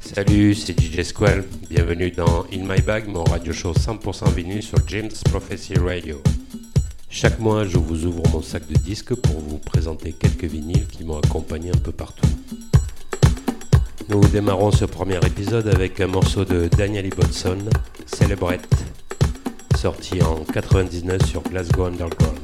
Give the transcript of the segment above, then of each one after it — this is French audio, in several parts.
Salut, c'est DJ Squall. Bienvenue dans In My Bag, mon radio show 100% vinyle sur James Prophecy Radio. Chaque mois, je vous ouvre mon sac de disques pour vous présenter quelques vinyles qui m'ont accompagné un peu partout. Nous démarrons ce premier épisode avec un morceau de Daniel Ibbotson, Celebrate, sorti en 99 sur Glasgow Underground.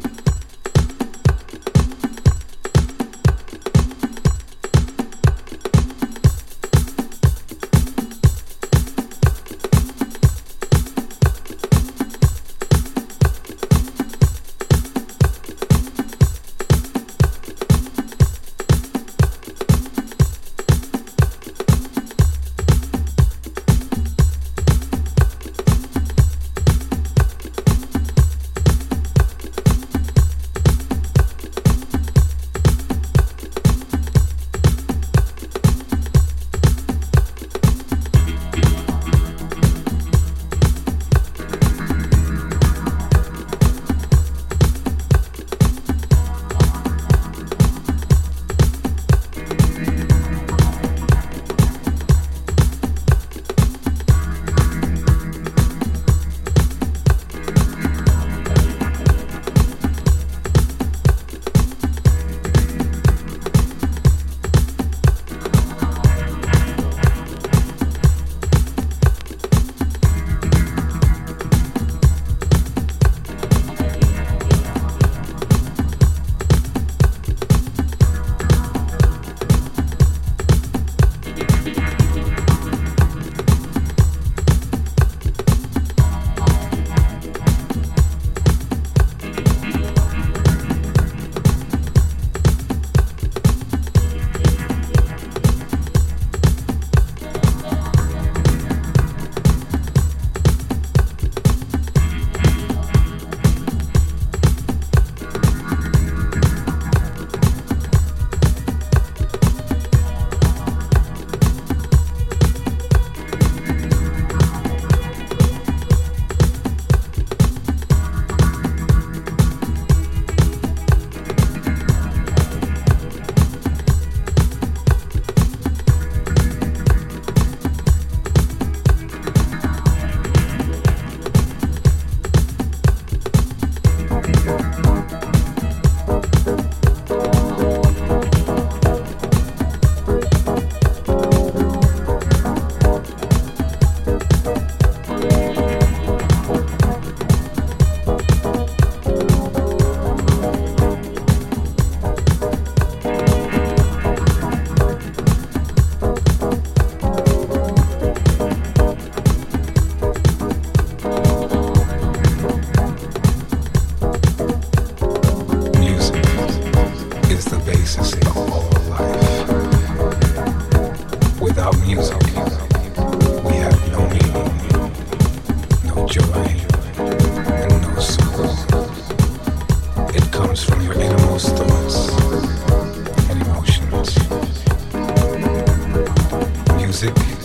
music.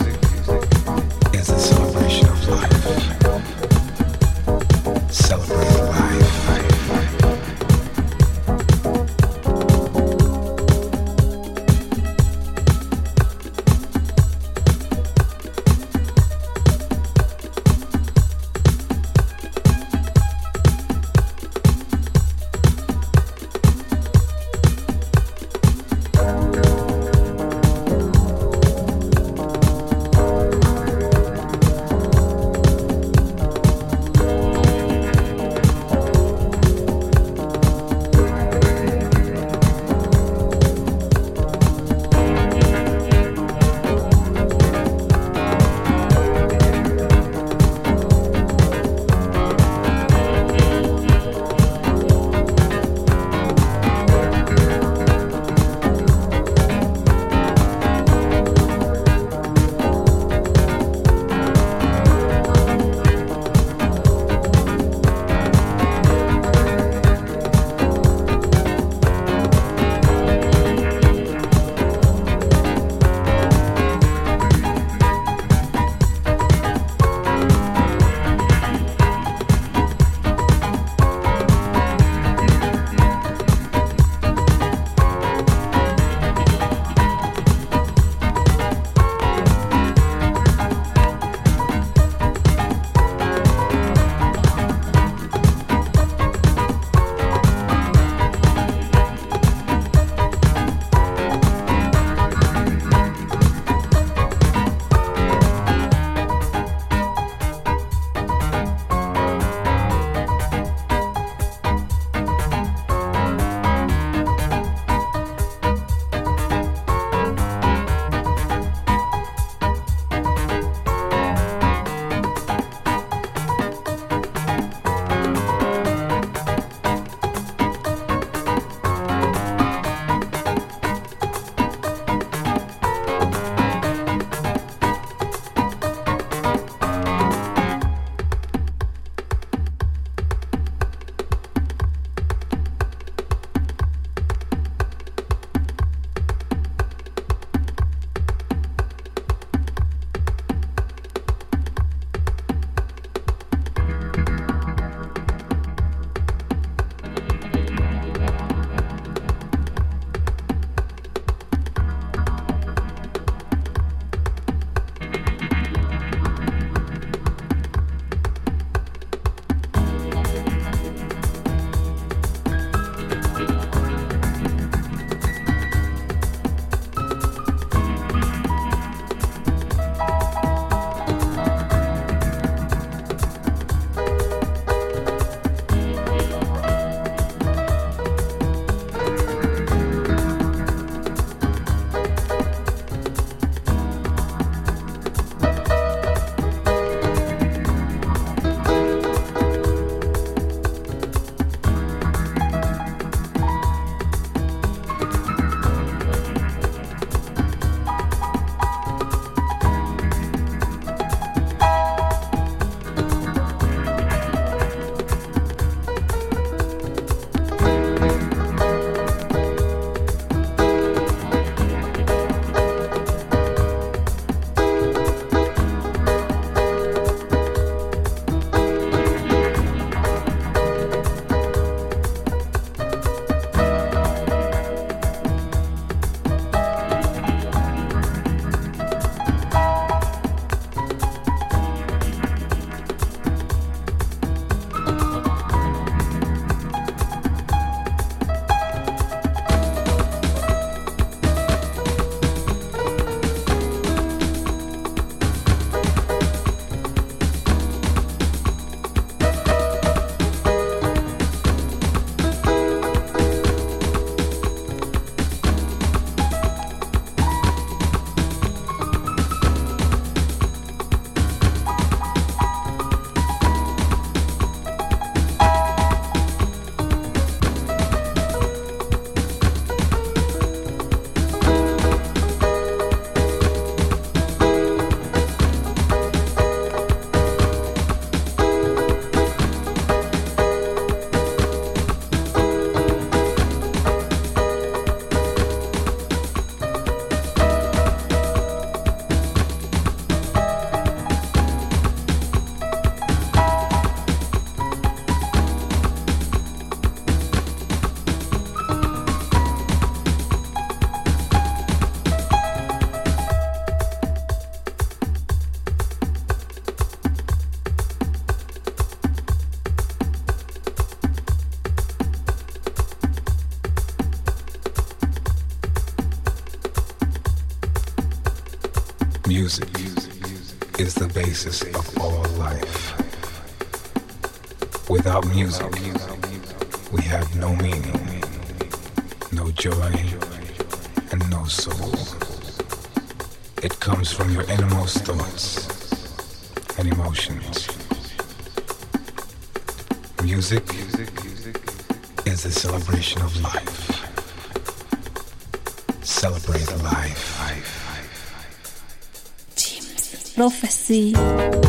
basis of all life. Without music, we have no meaning, no joy, and no soul. It comes from your innermost thoughts and emotions. Music is the celebration of life. Celebrate life. prophecy.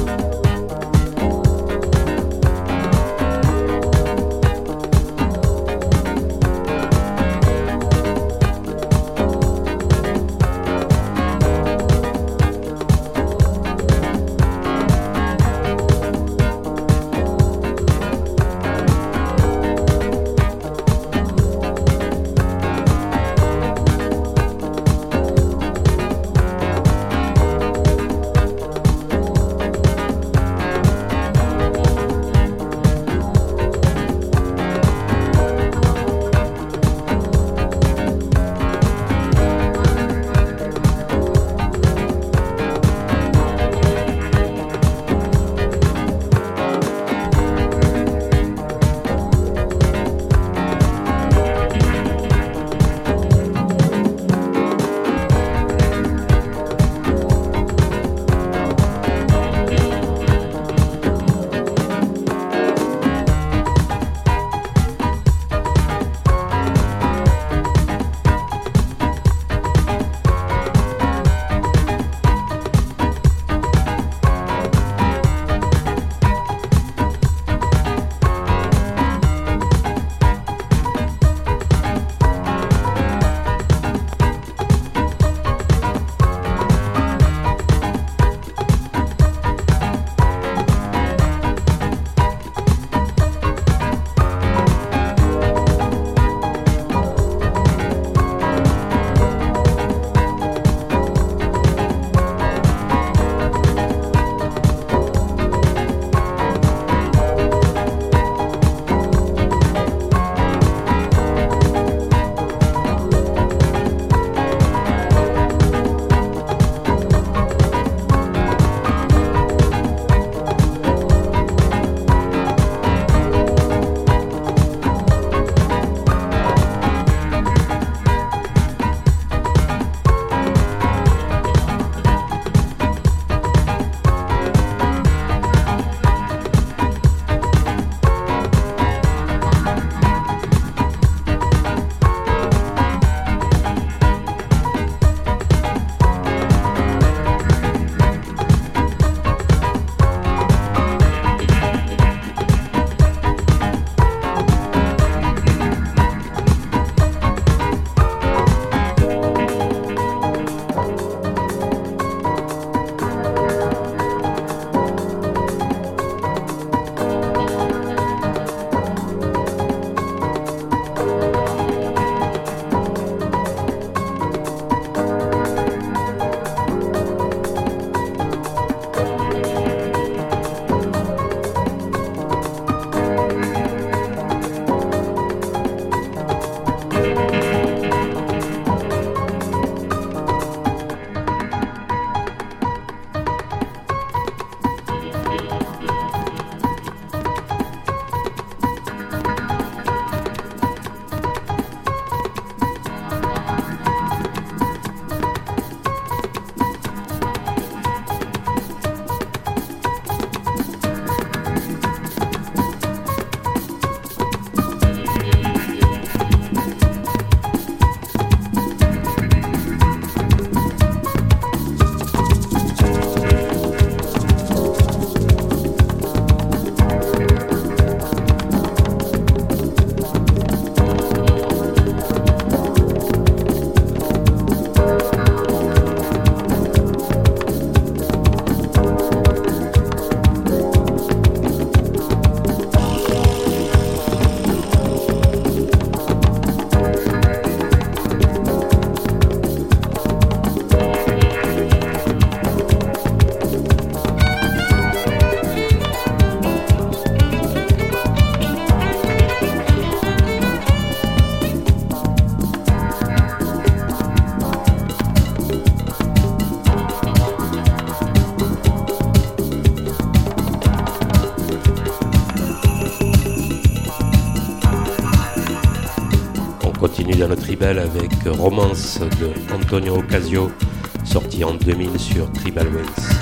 Tribal avec Romance de Antonio Ocasio, sorti en 2000 sur Tribal Wings.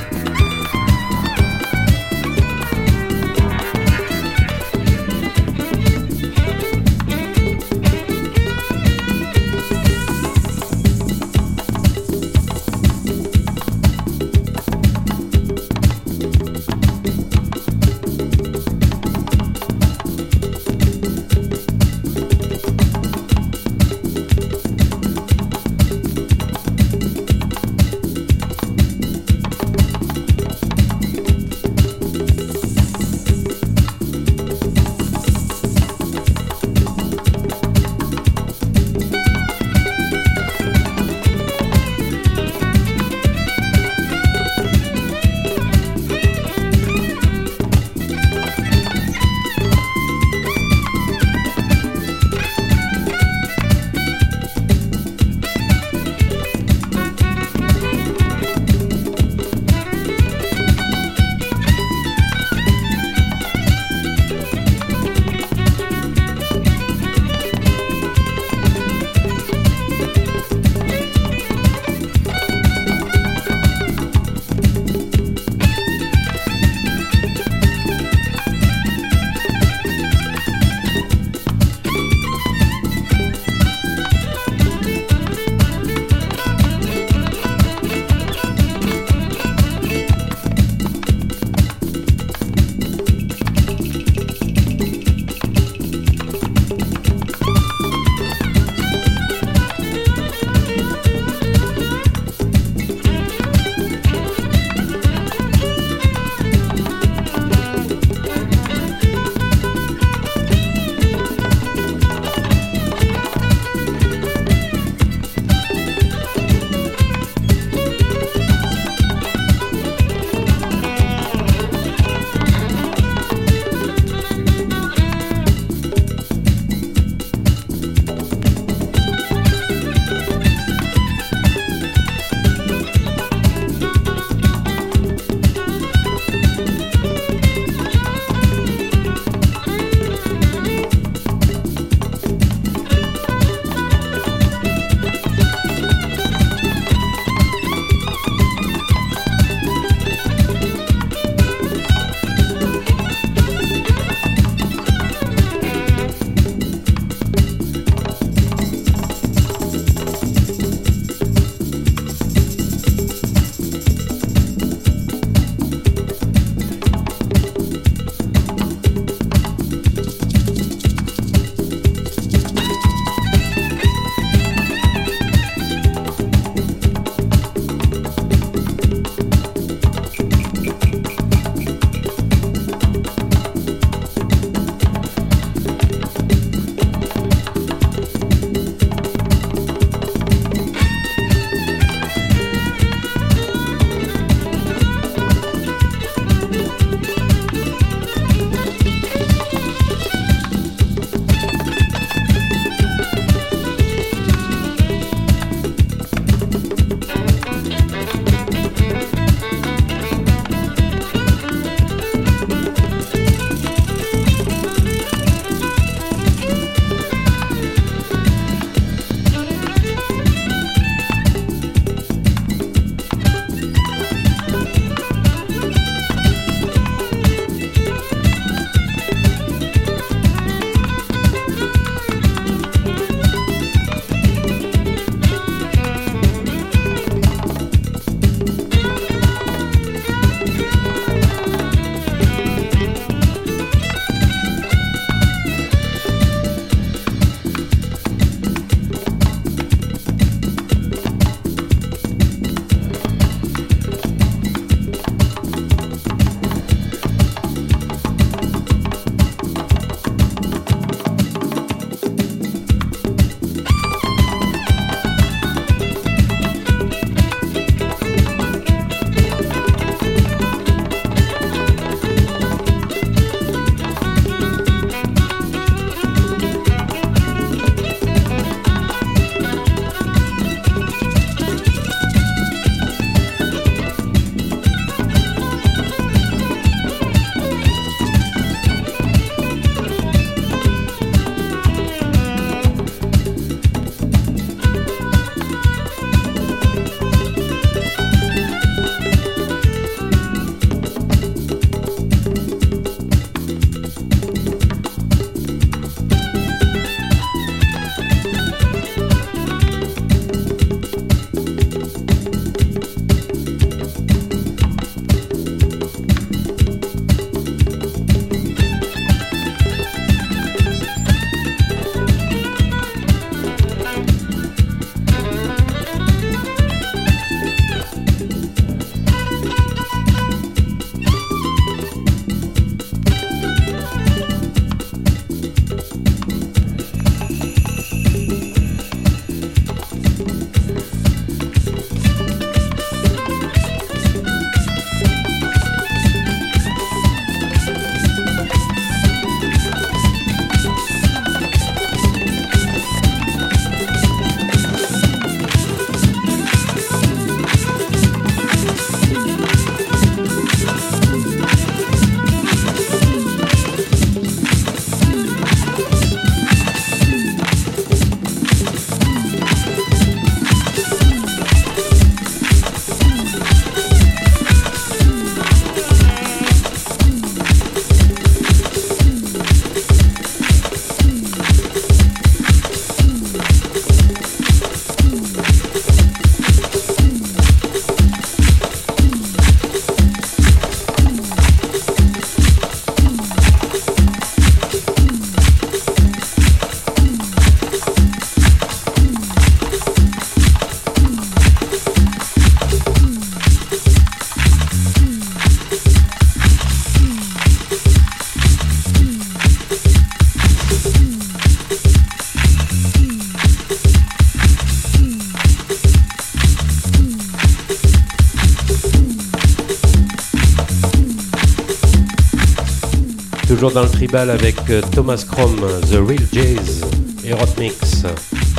Avec euh, Thomas Chrome, The Real Jazz et Mix,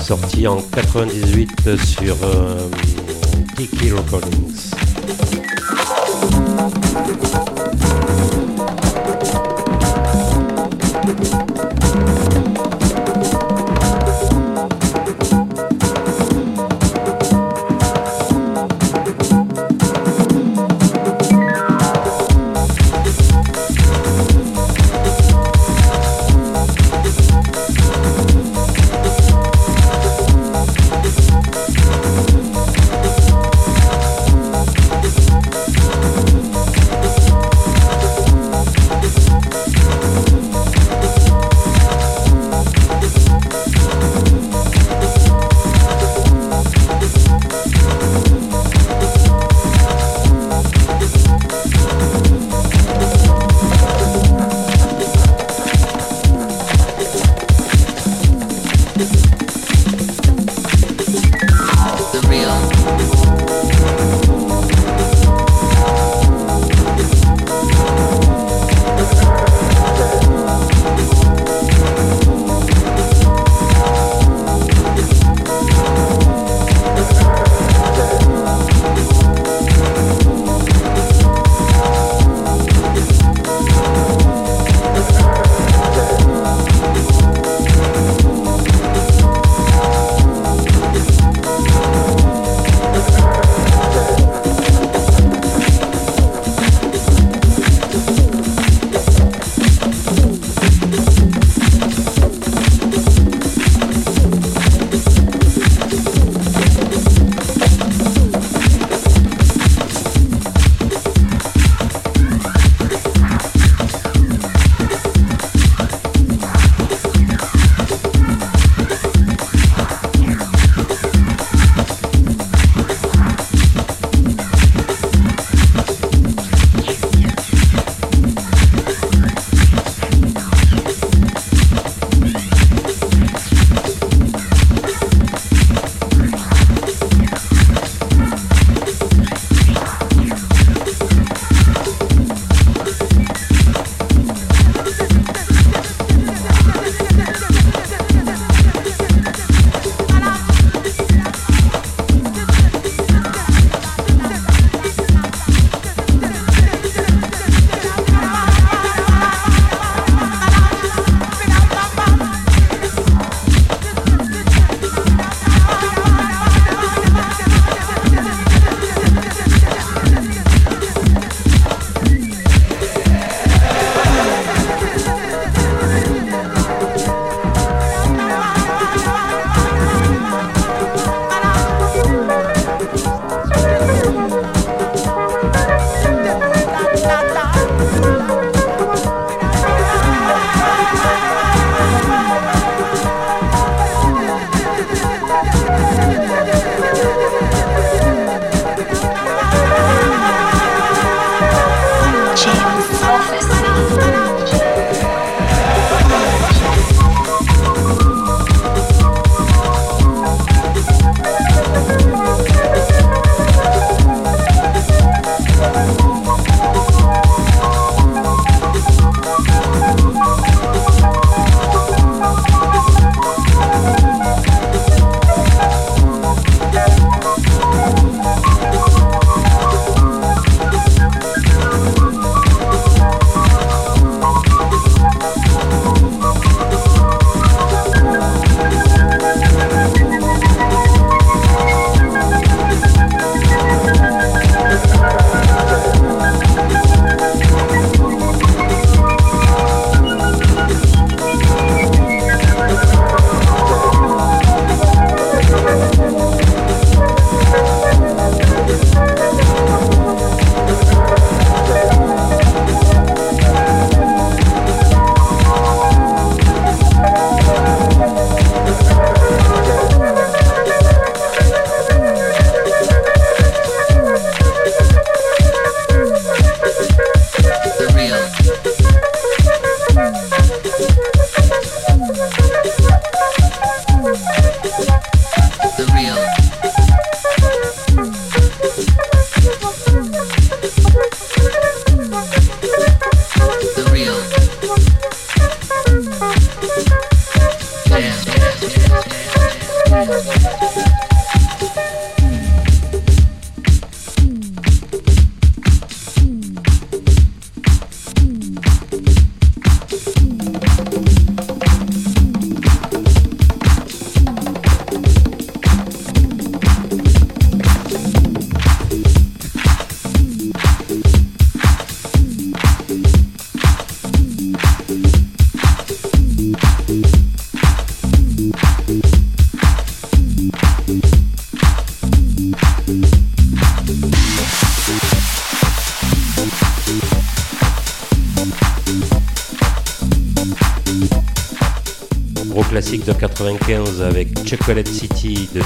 sorti en 98 sur euh, Tiki Recordings. Chocolate City de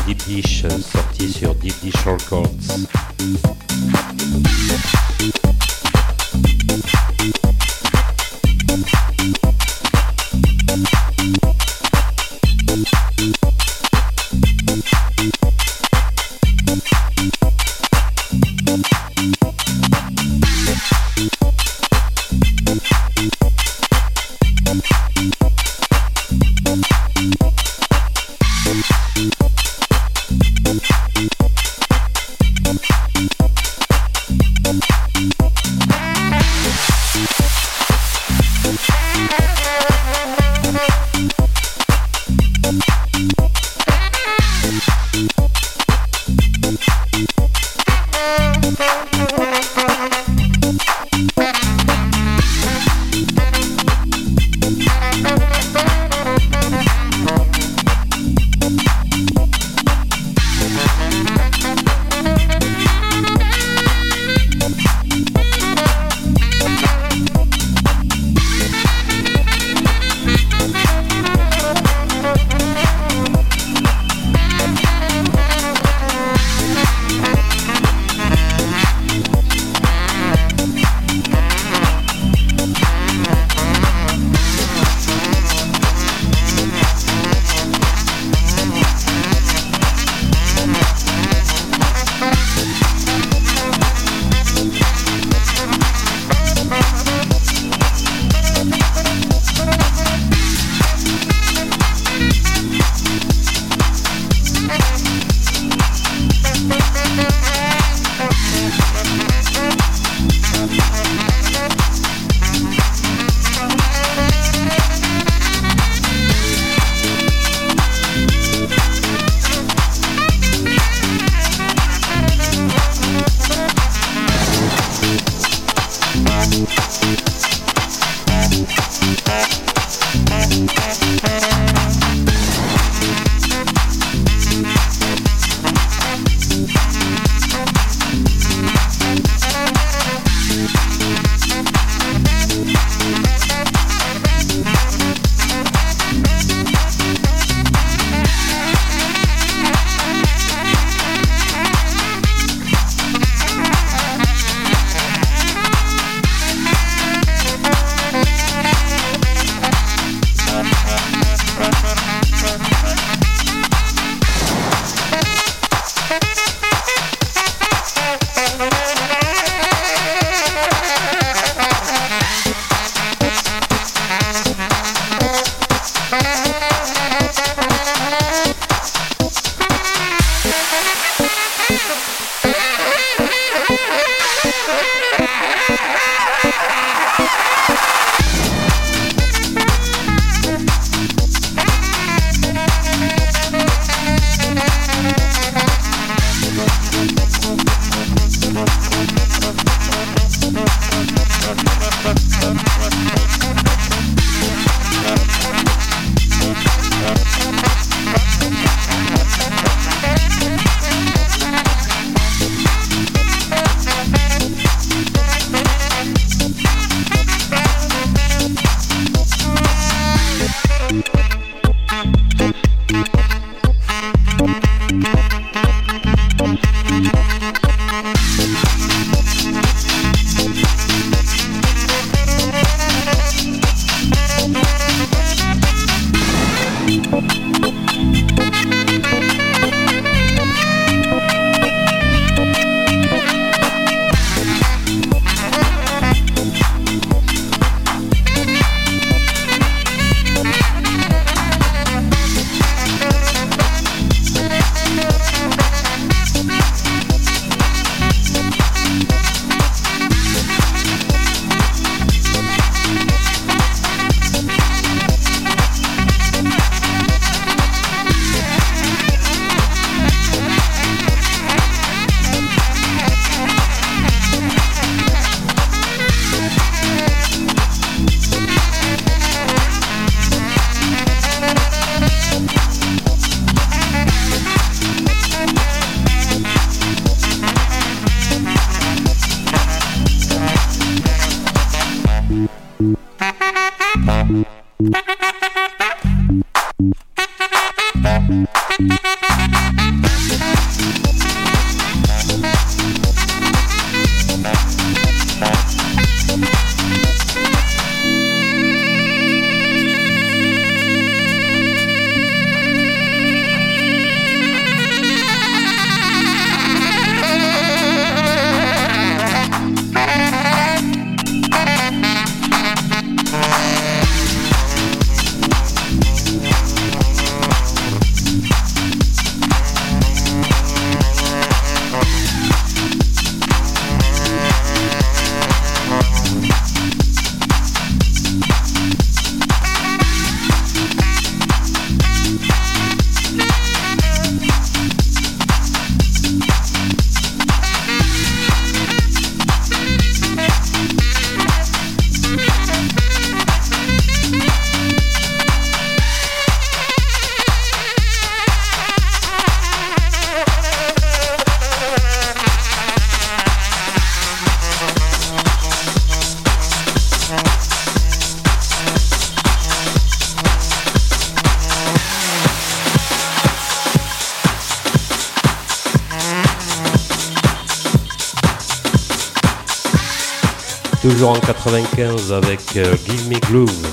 toujours en 95 avec euh, Give Me Groove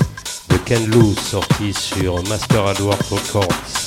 de Ken Lou sorti sur Master Hardware Records.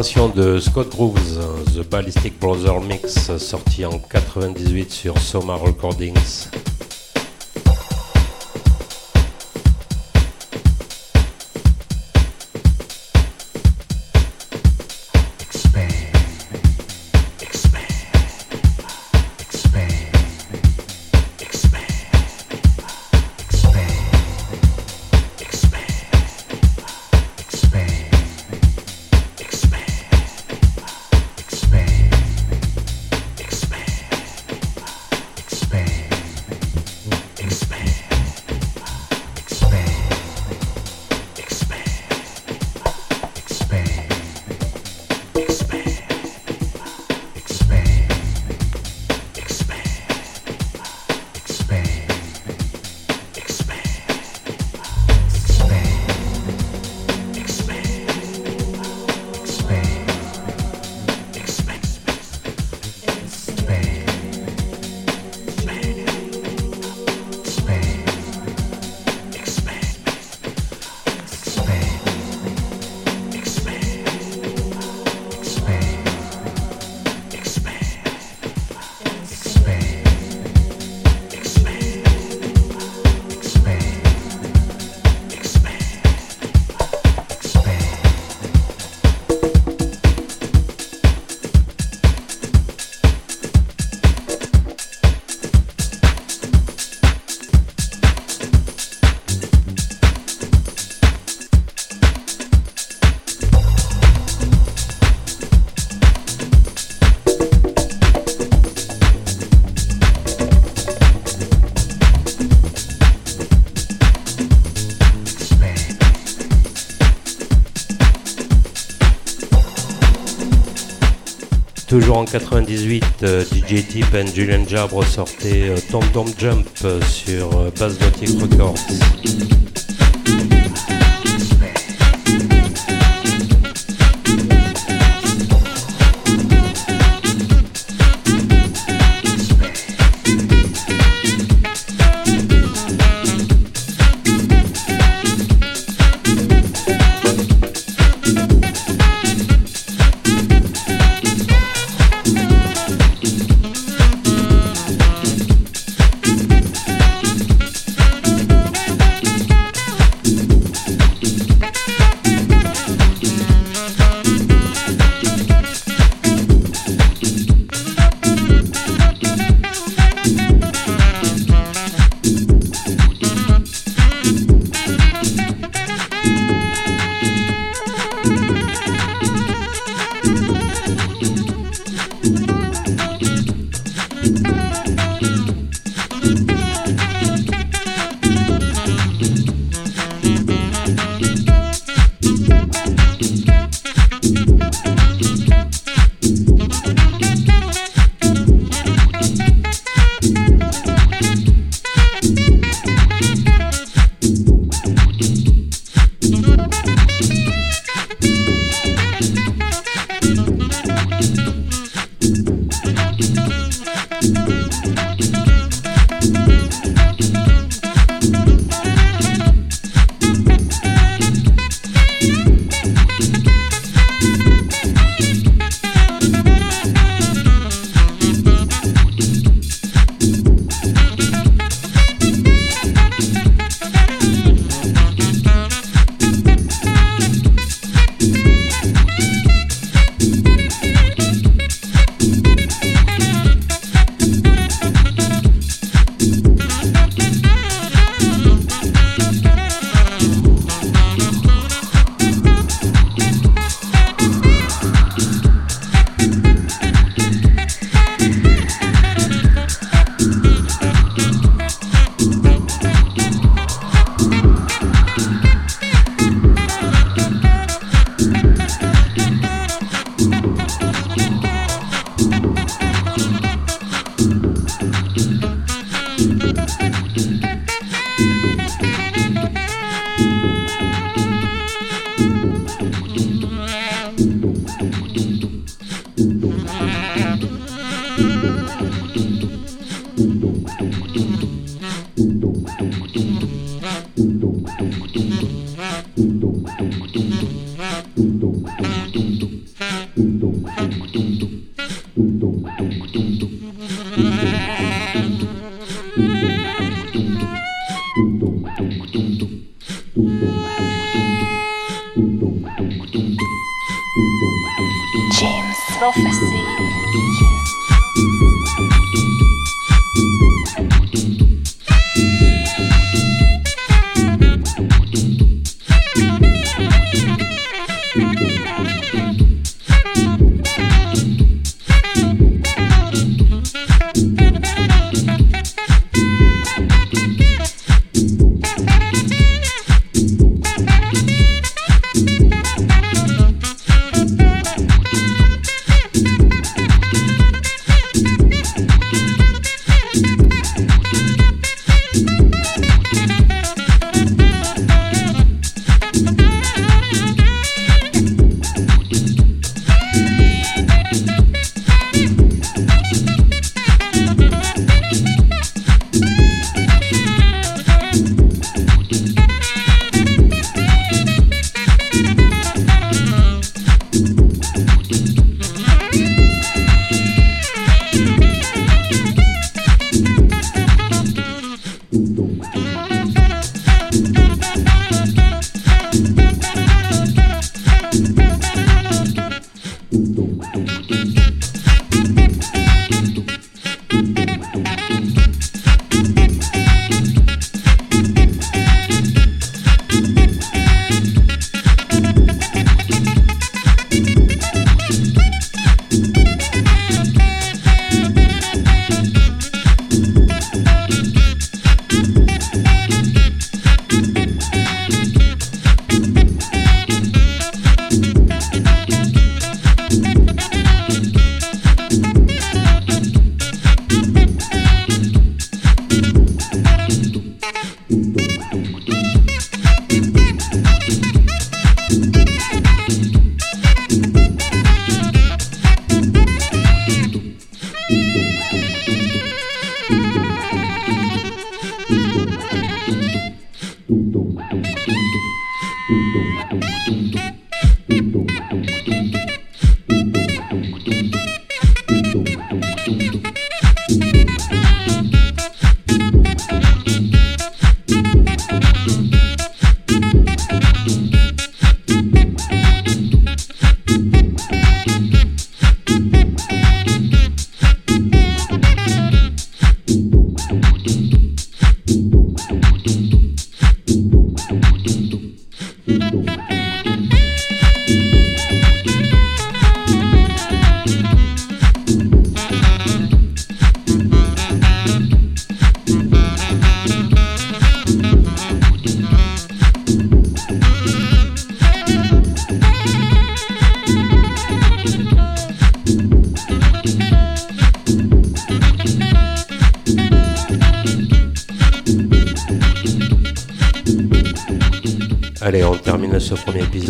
De Scott Grooves, The Ballistic Brother Mix, sorti en 98 sur Soma Recordings. Toujours en 98, euh, DJ Tip et Julian Jabre sortaient euh, Tom Tom Jump euh, sur Bass Records.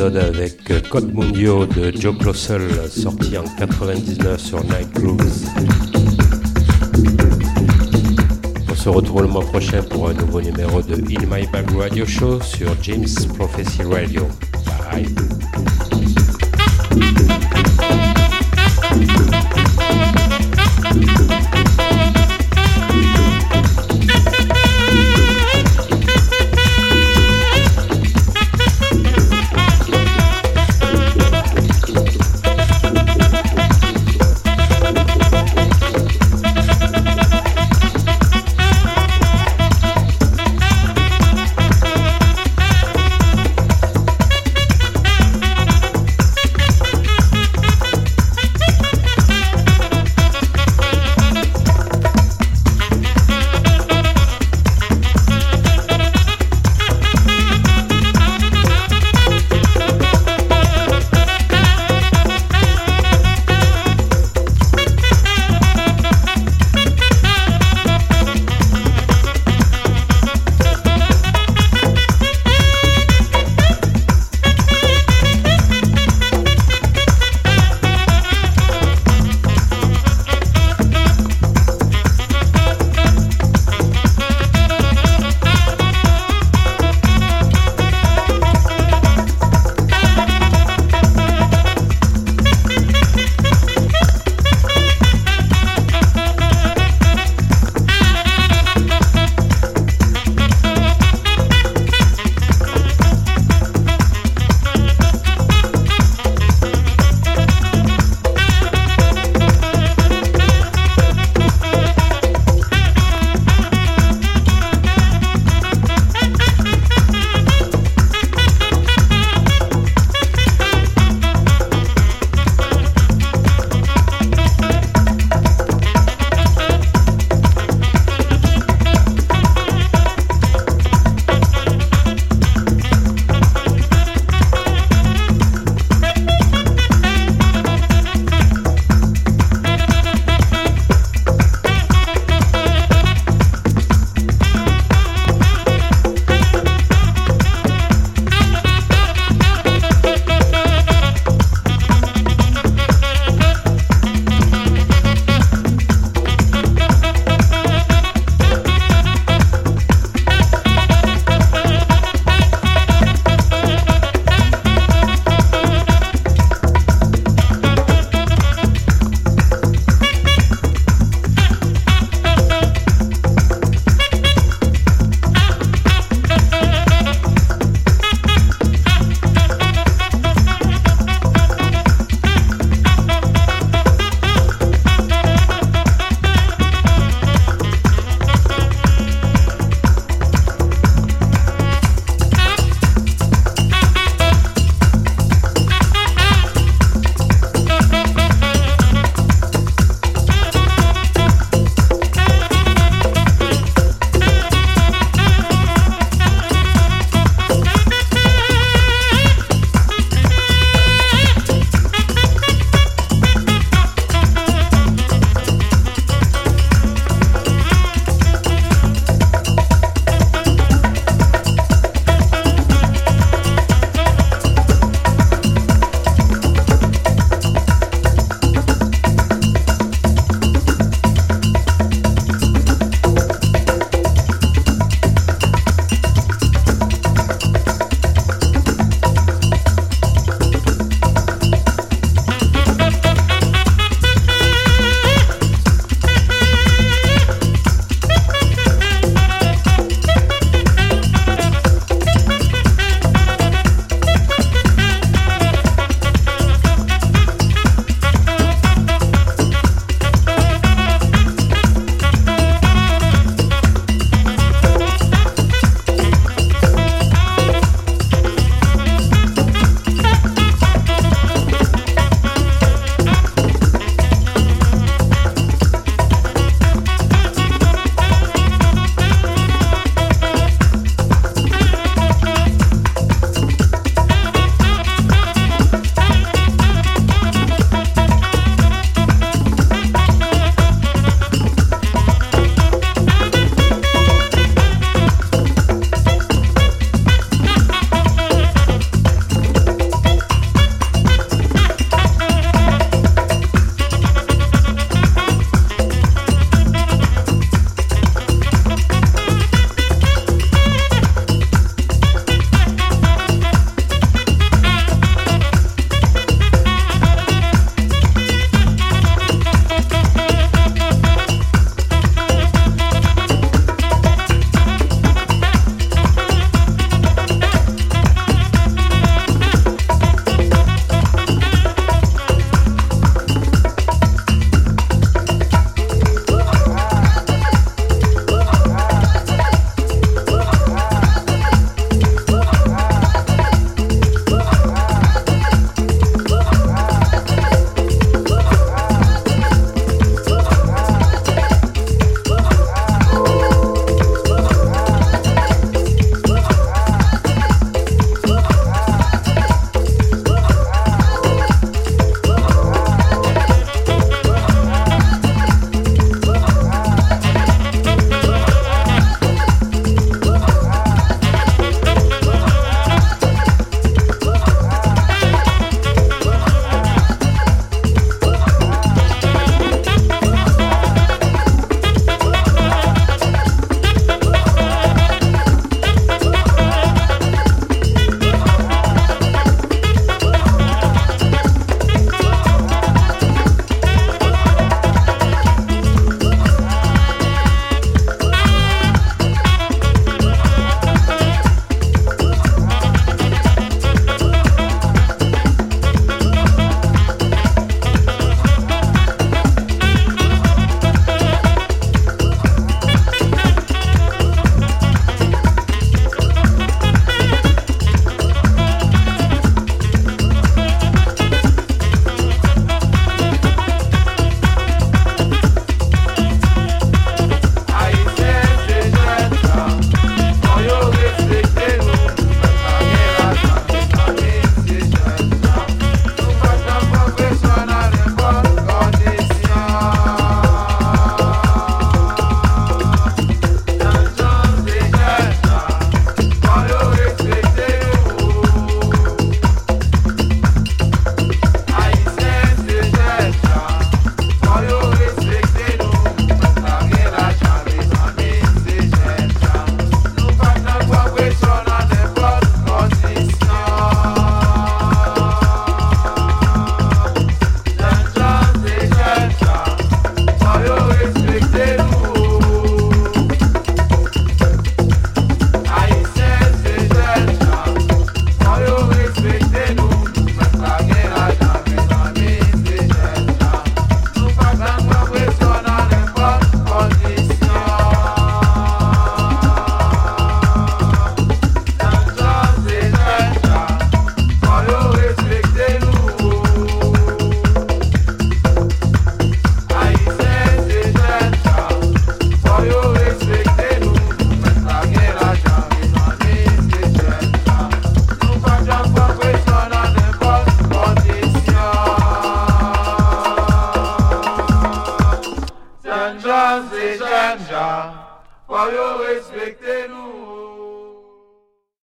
Avec Code Mundio de Joe Clossel, sorti en 99 sur Night Grooves. On se retrouve le mois prochain pour un nouveau numéro de In My Bag Radio Show sur James Prophecy Radio. Bye.